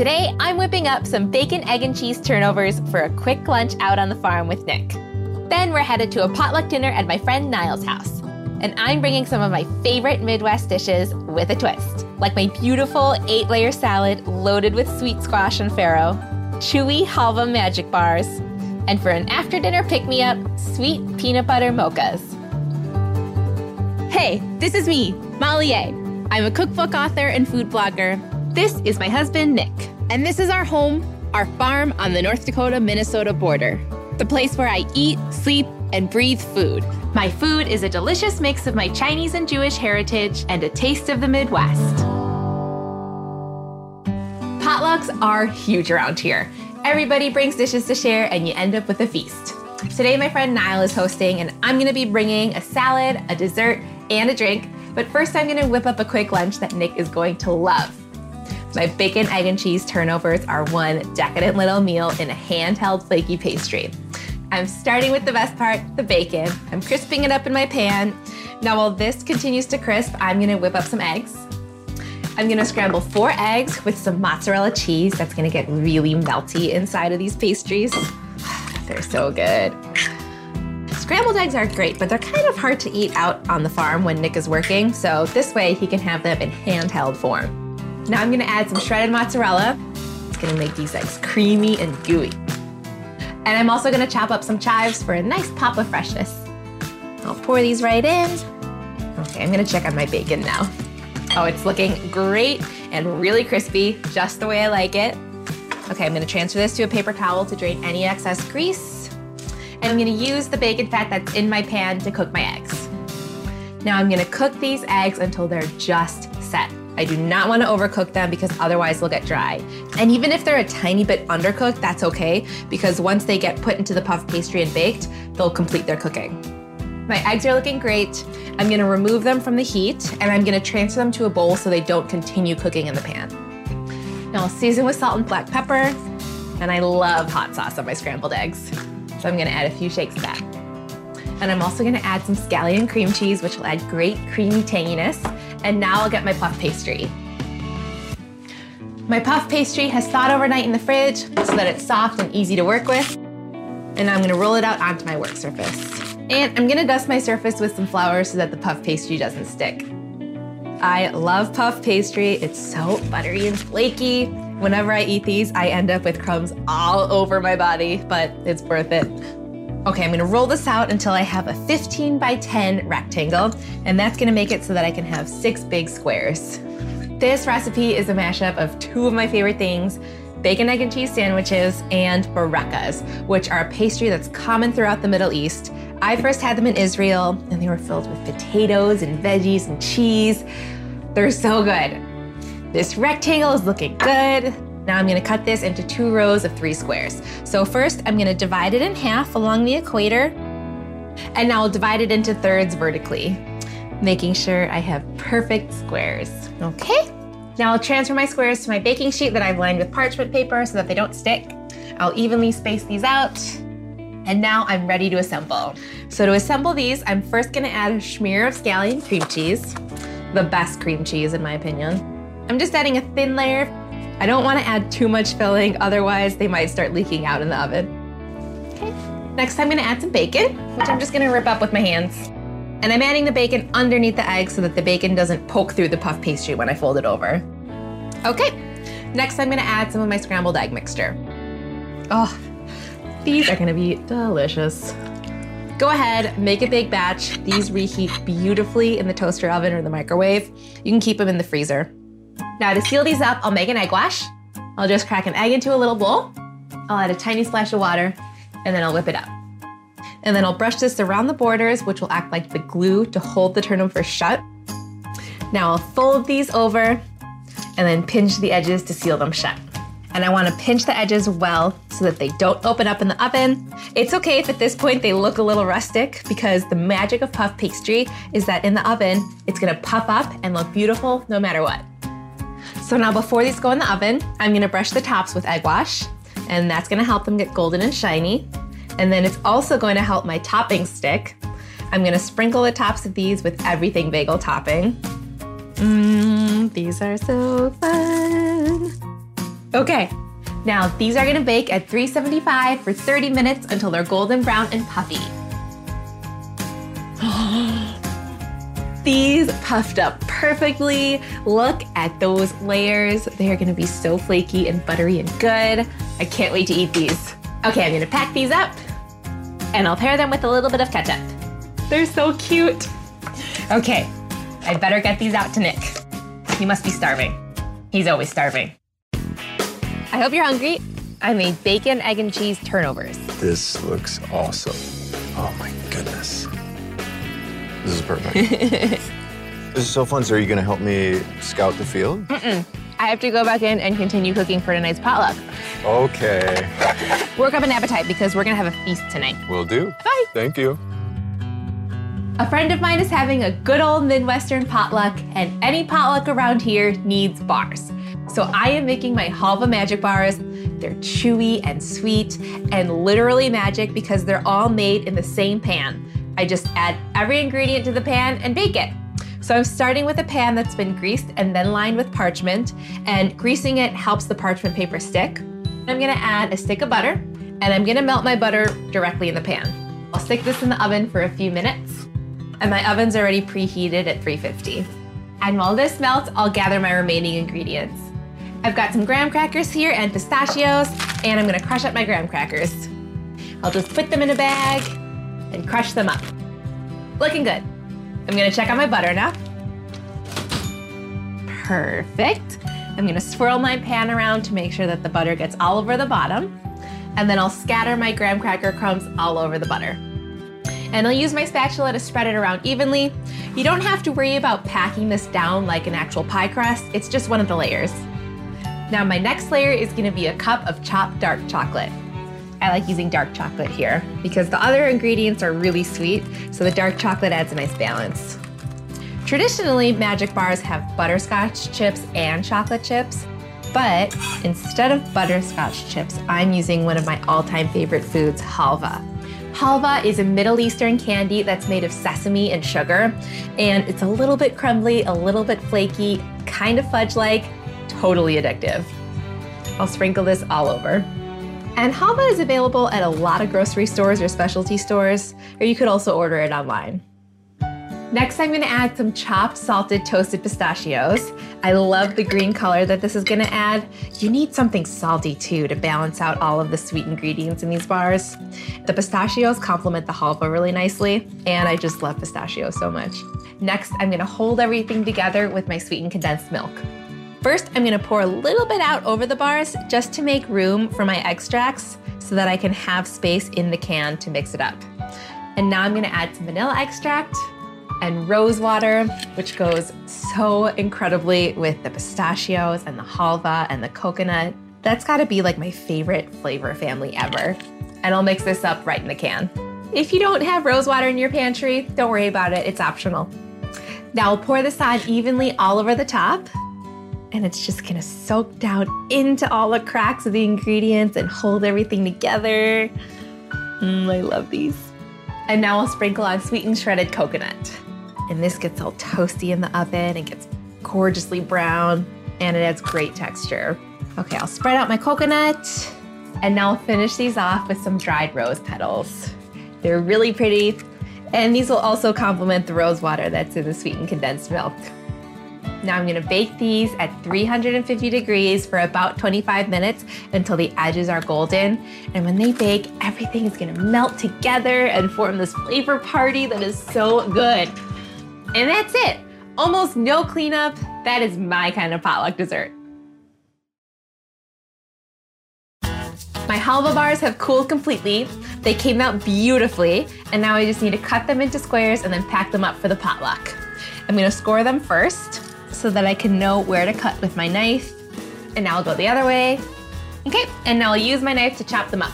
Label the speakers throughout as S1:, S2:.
S1: Today, I'm whipping up some bacon, egg, and cheese turnovers for a quick lunch out on the farm with Nick. Then we're headed to a potluck dinner at my friend Niall's house. And I'm bringing some of my favorite Midwest dishes with a twist, like my beautiful eight layer salad loaded with sweet squash and farro, chewy halva magic bars, and for an after dinner pick me up, sweet peanut butter mochas. Hey, this is me, Molly Yeh. I'm a cookbook author and food blogger. This is my husband, Nick. And this is our home, our farm on the North Dakota Minnesota border. The place where I eat, sleep, and breathe food. My food is a delicious mix of my Chinese and Jewish heritage and a taste of the Midwest. Potlucks are huge around here. Everybody brings dishes to share, and you end up with a feast. Today, my friend Niall is hosting, and I'm gonna be bringing a salad, a dessert, and a drink. But first, I'm gonna whip up a quick lunch that Nick is going to love. My bacon, egg, and cheese turnovers are one decadent little meal in a handheld flaky pastry. I'm starting with the best part, the bacon. I'm crisping it up in my pan. Now while this continues to crisp, I'm gonna whip up some eggs. I'm gonna scramble four eggs with some mozzarella cheese that's gonna get really melty inside of these pastries. They're so good. Scrambled eggs are great, but they're kind of hard to eat out on the farm when Nick is working, so this way he can have them in handheld form. Now I'm gonna add some shredded mozzarella. It's gonna make these eggs creamy and gooey. And I'm also gonna chop up some chives for a nice pop of freshness. I'll pour these right in. Okay, I'm gonna check on my bacon now. Oh, it's looking great and really crispy, just the way I like it. Okay, I'm gonna transfer this to a paper towel to drain any excess grease. And I'm gonna use the bacon fat that's in my pan to cook my eggs. Now I'm gonna cook these eggs until they're just set. I do not want to overcook them because otherwise they'll get dry. And even if they're a tiny bit undercooked, that's okay because once they get put into the puff pastry and baked, they'll complete their cooking. My eggs are looking great. I'm gonna remove them from the heat and I'm gonna transfer them to a bowl so they don't continue cooking in the pan. Now I'll season with salt and black pepper, and I love hot sauce on my scrambled eggs. So I'm gonna add a few shakes of that. And I'm also gonna add some scallion cream cheese, which will add great creamy tanginess. And now I'll get my puff pastry. My puff pastry has thawed overnight in the fridge so that it's soft and easy to work with. And I'm gonna roll it out onto my work surface. And I'm gonna dust my surface with some flour so that the puff pastry doesn't stick. I love puff pastry. It's so buttery and flaky. Whenever I eat these, I end up with crumbs all over my body, but it's worth it. Okay, I'm gonna roll this out until I have a 15 by 10 rectangle, and that's gonna make it so that I can have six big squares. This recipe is a mashup of two of my favorite things, bacon, egg, and cheese sandwiches, and barekas, which are a pastry that's common throughout the Middle East. I first had them in Israel, and they were filled with potatoes and veggies and cheese. They're so good. This rectangle is looking good. Now I'm gonna cut this into two rows of three squares. So first I'm gonna divide it in half along the equator, and now I'll divide it into thirds vertically, making sure I have perfect squares. Okay, now I'll transfer my squares to my baking sheet that I've lined with parchment paper so that they don't stick. I'll evenly space these out, and now I'm ready to assemble. So to assemble these, I'm first gonna add a smear of scallion cream cheese, the best cream cheese in my opinion. I'm just adding a thin layer I don't want to add too much filling, otherwise they might start leaking out in the oven. Okay, next I'm gonna add some bacon, which I'm just gonna rip up with my hands. And I'm adding the bacon underneath the egg so that the bacon doesn't poke through the puff pastry when I fold it over. Okay, next I'm gonna add some of my scrambled egg mixture. Oh, these are gonna be delicious. Go ahead, make a big batch. These reheat beautifully in the toaster oven or the microwave. You can keep them in the freezer. Now to seal these up, I'll make an egg wash. I'll just crack an egg into a little bowl. I'll add a tiny splash of water, and then I'll whip it up. And then I'll brush this around the borders, which will act like the glue to hold the turnover shut. Now I'll fold these over and then pinch the edges to seal them shut. And I want to pinch the edges well so that they don't open up in the oven. It's okay if at this point they look a little rustic because the magic of puff pastry is that in the oven, it's gonna puff up and look beautiful no matter what. So now before these go in the oven, I'm gonna brush the tops with egg wash, and that's gonna help them get golden and shiny. And then it's also going to help my topping stick. I'm gonna sprinkle the tops of these with everything bagel topping. Mmm, these are so fun. Okay, now these are gonna bake at 375 for 30 minutes until they're golden brown and puffy. These puffed up perfectly. Look at those layers. They are gonna be so flaky and buttery and good. I can't wait to eat these. Okay, I'm gonna pack these up and I'll pair them with a little bit of ketchup. They're so cute. Okay, I better get these out to Nick. He must be starving. He's always starving. I hope you're hungry. I made bacon, egg, and cheese turnovers.
S2: This looks awesome. Oh my goodness. This is perfect. this is so fun. So, are you going to help me scout the field?
S1: Mm-mm. I have to go back in and continue cooking for tonight's potluck.
S2: Okay.
S1: Work up an appetite because we're going to have a feast tonight.
S2: Will do.
S1: Bye.
S2: Thank you.
S1: A friend of mine is having a good old Midwestern potluck, and any potluck around here needs bars. So I am making my halva magic bars. They're chewy and sweet and literally magic because they're all made in the same pan. I just add every ingredient to the pan and bake it. So I'm starting with a pan that's been greased and then lined with parchment, and greasing it helps the parchment paper stick. I'm gonna add a stick of butter, and I'm gonna melt my butter directly in the pan. I'll stick this in the oven for a few minutes, and my oven's already preheated at 350. And while this melts, I'll gather my remaining ingredients. I've got some graham crackers here and pistachios, and I'm gonna crush up my graham crackers. I'll just put them in a bag and crush them up. Looking good. I'm gonna check on my butter now. Perfect. I'm gonna swirl my pan around to make sure that the butter gets all over the bottom. And then I'll scatter my graham cracker crumbs all over the butter. And I'll use my spatula to spread it around evenly. You don't have to worry about packing this down like an actual pie crust, it's just one of the layers. Now my next layer is gonna be a cup of chopped dark chocolate. I like using dark chocolate here because the other ingredients are really sweet, so the dark chocolate adds a nice balance. Traditionally, magic bars have butterscotch chips and chocolate chips, but instead of butterscotch chips, I'm using one of my all-time favorite foods, halva. Halva is a Middle Eastern candy that's made of sesame and sugar, and it's a little bit crumbly, a little bit flaky, kind of fudge-like, totally addictive. I'll sprinkle this all over. And halva is available at a lot of grocery stores or specialty stores, or you could also order it online. Next, I'm gonna add some chopped, salted, toasted pistachios. I love the green color that this is gonna add. You need something salty too to balance out all of the sweet ingredients in these bars. The pistachios complement the halva really nicely, and I just love pistachios so much. Next, I'm gonna hold everything together with my sweetened condensed milk. First, I'm gonna pour a little bit out over the bars just to make room for my extracts so that I can have space in the can to mix it up. And now I'm gonna add some vanilla extract and rose water, which goes so incredibly with the pistachios and the halva and the coconut. That's gotta be like my favorite flavor family ever. And I'll mix this up right in the can. If you don't have rose water in your pantry, don't worry about it, it's optional. Now I'll pour this on evenly all over the top and it's just gonna soak down into all the cracks of the ingredients and hold everything together. Mm, I love these. And now I'll sprinkle on sweetened shredded coconut. And this gets all toasty in the oven and gets gorgeously brown and it adds great texture. Okay, I'll spread out my coconut and now I'll finish these off with some dried rose petals. They're really pretty and these will also complement the rose water that's in the sweetened condensed milk. Now I'm gonna bake these at 350 degrees for about 25 minutes until the edges are golden. And when they bake, everything is gonna melt together and form this flavor party that is so good. And that's it. Almost no cleanup. That is my kind of potluck dessert. My halva bars have cooled completely. They came out beautifully, and now I just need to cut them into squares and then pack them up for the potluck. I'm gonna score them first so that I can know where to cut with my knife. And now I'll go the other way. Okay, and now I'll use my knife to chop them up.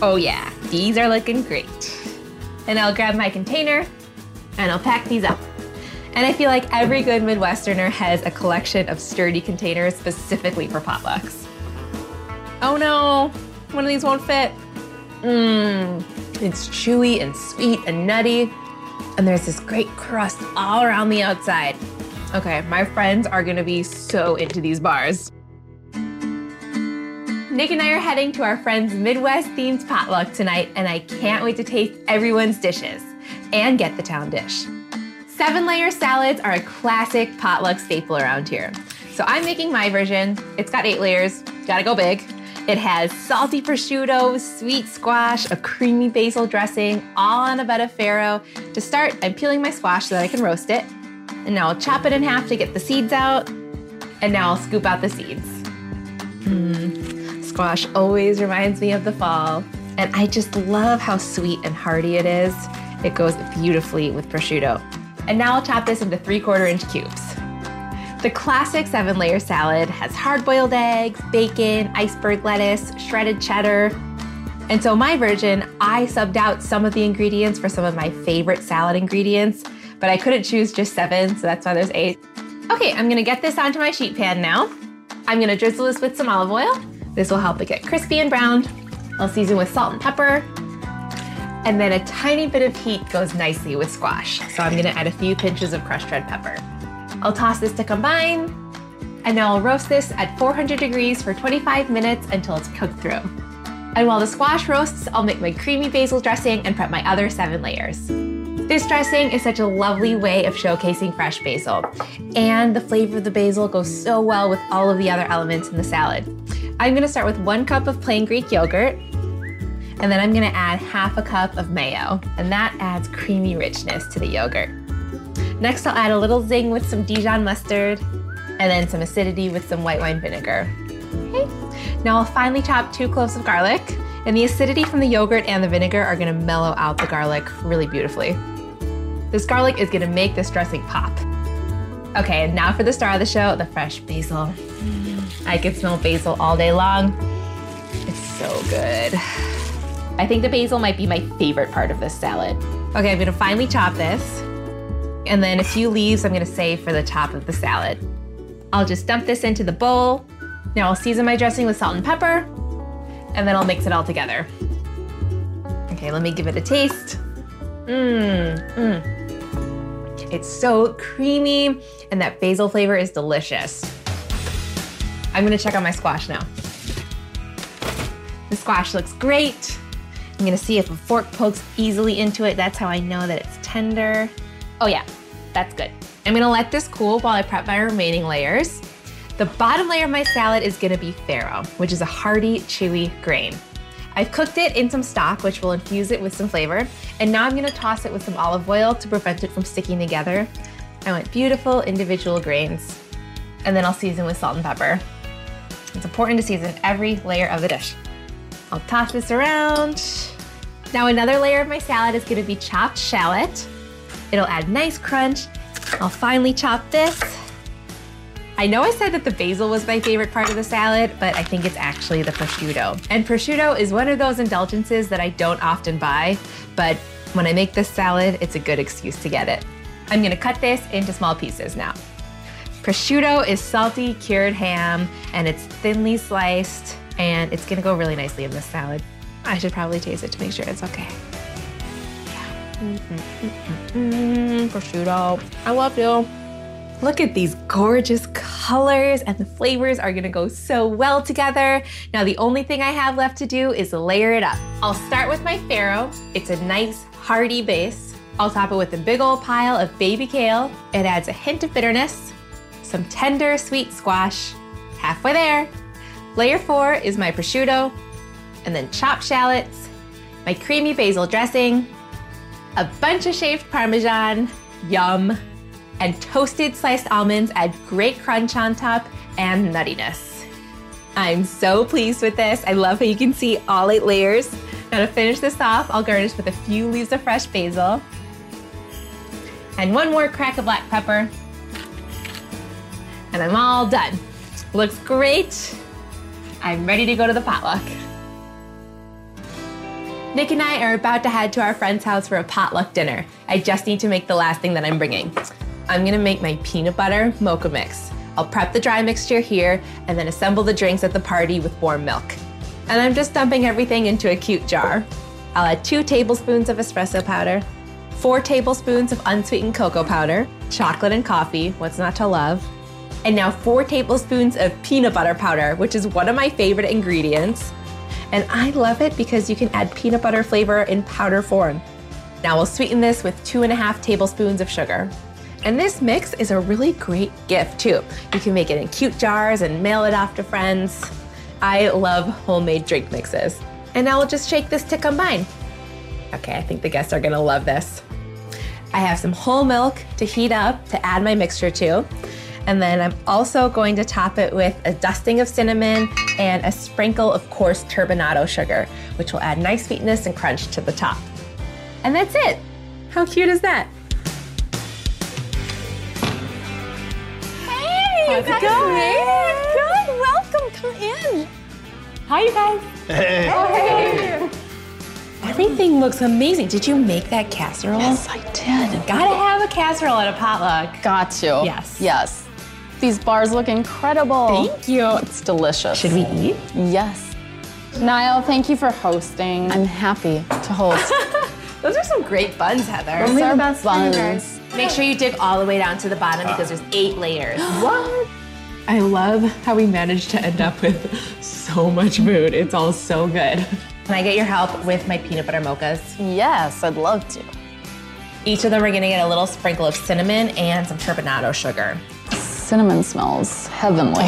S1: Oh yeah, these are looking great. And I'll grab my container and I'll pack these up. And I feel like every good Midwesterner has a collection of sturdy containers specifically for potlucks. Oh no, one of these won't fit. Mmm, it's chewy and sweet and nutty. And there's this great crust all around the outside. Okay, my friends are gonna be so into these bars. Nick and I are heading to our friend's Midwest themed potluck tonight, and I can't wait to taste everyone's dishes and get the town dish. Seven layer salads are a classic potluck staple around here. So I'm making my version. It's got eight layers, gotta go big. It has salty prosciutto, sweet squash, a creamy basil dressing, all on a bed of farro. To start, I'm peeling my squash so that I can roast it. And now I'll chop it in half to get the seeds out. And now I'll scoop out the seeds. Mmm, squash always reminds me of the fall. And I just love how sweet and hearty it is. It goes beautifully with prosciutto. And now I'll chop this into three quarter inch cubes. The classic seven layer salad has hard boiled eggs, bacon, iceberg lettuce, shredded cheddar. And so, my version, I subbed out some of the ingredients for some of my favorite salad ingredients, but I couldn't choose just seven, so that's why there's eight. Okay, I'm gonna get this onto my sheet pan now. I'm gonna drizzle this with some olive oil. This will help it get crispy and browned. I'll season with salt and pepper. And then a tiny bit of heat goes nicely with squash. So I'm gonna add a few pinches of crushed red pepper. I'll toss this to combine, and now I'll roast this at 400 degrees for 25 minutes until it's cooked through. And while the squash roasts, I'll make my creamy basil dressing and prep my other seven layers. This dressing is such a lovely way of showcasing fresh basil, and the flavor of the basil goes so well with all of the other elements in the salad. I'm gonna start with one cup of plain Greek yogurt, and then I'm gonna add half a cup of mayo, and that adds creamy richness to the yogurt. Next, I'll add a little zing with some Dijon mustard and then some acidity with some white wine vinegar. Okay. Now I'll finely chop two cloves of garlic, and the acidity from the yogurt and the vinegar are gonna mellow out the garlic really beautifully. This garlic is gonna make this dressing pop. Okay, and now for the star of the show, the fresh basil. I can smell basil all day long. It's so good. I think the basil might be my favorite part of this salad. Okay, I'm gonna finely chop this. And then a few leaves I'm gonna save for the top of the salad. I'll just dump this into the bowl. Now I'll season my dressing with salt and pepper, and then I'll mix it all together. Okay, let me give it a taste. Mmm, mmm. It's so creamy, and that basil flavor is delicious. I'm gonna check on my squash now. The squash looks great. I'm gonna see if a fork pokes easily into it. That's how I know that it's tender. Oh yeah, that's good. I'm gonna let this cool while I prep my remaining layers. The bottom layer of my salad is gonna be farro, which is a hearty, chewy grain. I've cooked it in some stock, which will infuse it with some flavor, and now I'm gonna toss it with some olive oil to prevent it from sticking together. I want beautiful individual grains, and then I'll season with salt and pepper. It's important to season every layer of the dish. I'll toss this around. Now another layer of my salad is gonna be chopped shallot. It'll add nice crunch. I'll finely chop this. I know I said that the basil was my favorite part of the salad, but I think it's actually the prosciutto. And prosciutto is one of those indulgences that I don't often buy, but when I make this salad, it's a good excuse to get it. I'm gonna cut this into small pieces now. Prosciutto is salty cured ham and it's thinly sliced and it's gonna go really nicely in this salad. I should probably taste it to make sure it's okay. Mm, mm, mm, prosciutto, I love you. Look at these gorgeous colors and the flavors are gonna go so well together. Now the only thing I have left to do is layer it up. I'll start with my farro. It's a nice hearty base. I'll top it with a big old pile of baby kale. It adds a hint of bitterness, some tender sweet squash. Halfway there. Layer four is my prosciutto, and then chopped shallots, my creamy basil dressing, a bunch of shaved parmesan, yum, and toasted sliced almonds add great crunch on top and nuttiness. I'm so pleased with this. I love how you can see all eight layers. Now to finish this off, I'll garnish with a few leaves of fresh basil and one more crack of black pepper. And I'm all done. Looks great. I'm ready to go to the potluck. Nick and I are about to head to our friend's house for a potluck dinner. I just need to make the last thing that I'm bringing. I'm gonna make my peanut butter mocha mix. I'll prep the dry mixture here and then assemble the drinks at the party with warm milk. And I'm just dumping everything into a cute jar. I'll add two tablespoons of espresso powder, four tablespoons of unsweetened cocoa powder, chocolate and coffee, what's not to love, And now four tablespoons of peanut butter powder, which is one of my favorite ingredients. And I love it because you can add peanut butter flavor in powder form. Now we'll sweeten this with two and a half tablespoons of sugar. And this mix is a really great gift too. You can make it in cute jars and mail it off to friends. I love homemade drink mixes. And now we'll just shake this to combine. Okay, I think the guests are gonna love this. I have some whole milk to heat up to add my mixture to. And then I'm also going to top it with a dusting of cinnamon and a sprinkle of coarse turbinado sugar, which will add nice sweetness and crunch to the top. And that's it. How cute is that? Hey,
S3: How's it going?
S1: Good. Welcome. Come in.
S3: Hi, you guys.
S1: Oh, hey. hey. Everything looks amazing. Did you make that casserole?
S3: Yes, I did.
S1: Gotta have a casserole at a potluck.
S3: Got to.
S1: Yes.
S3: Yes. These bars look incredible.
S1: Thank you.
S3: It's delicious.
S1: Should we eat?
S3: Yes. Niall, thank you for hosting. I'm happy to host.
S1: Those are some great buns, Heather.
S3: These are
S1: buns.
S3: Buns.
S1: Make sure you dig all the way down to the bottom because there's eight layers.
S3: What?
S1: I love how we managed to end up with so much food. It's all so good. Can I get your help with my peanut butter mochas?
S3: Yes, I'd love to.
S1: Each of them are gonna get a little sprinkle of cinnamon and some turbinado sugar.
S3: Cinnamon smells heavenly.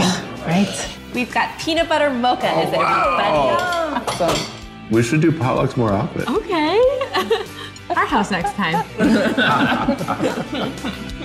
S1: Right? We've got peanut butter mochas, oh, everybody.
S3: Awesome.
S4: We should do potlucks more often.
S1: Okay. Our house next time.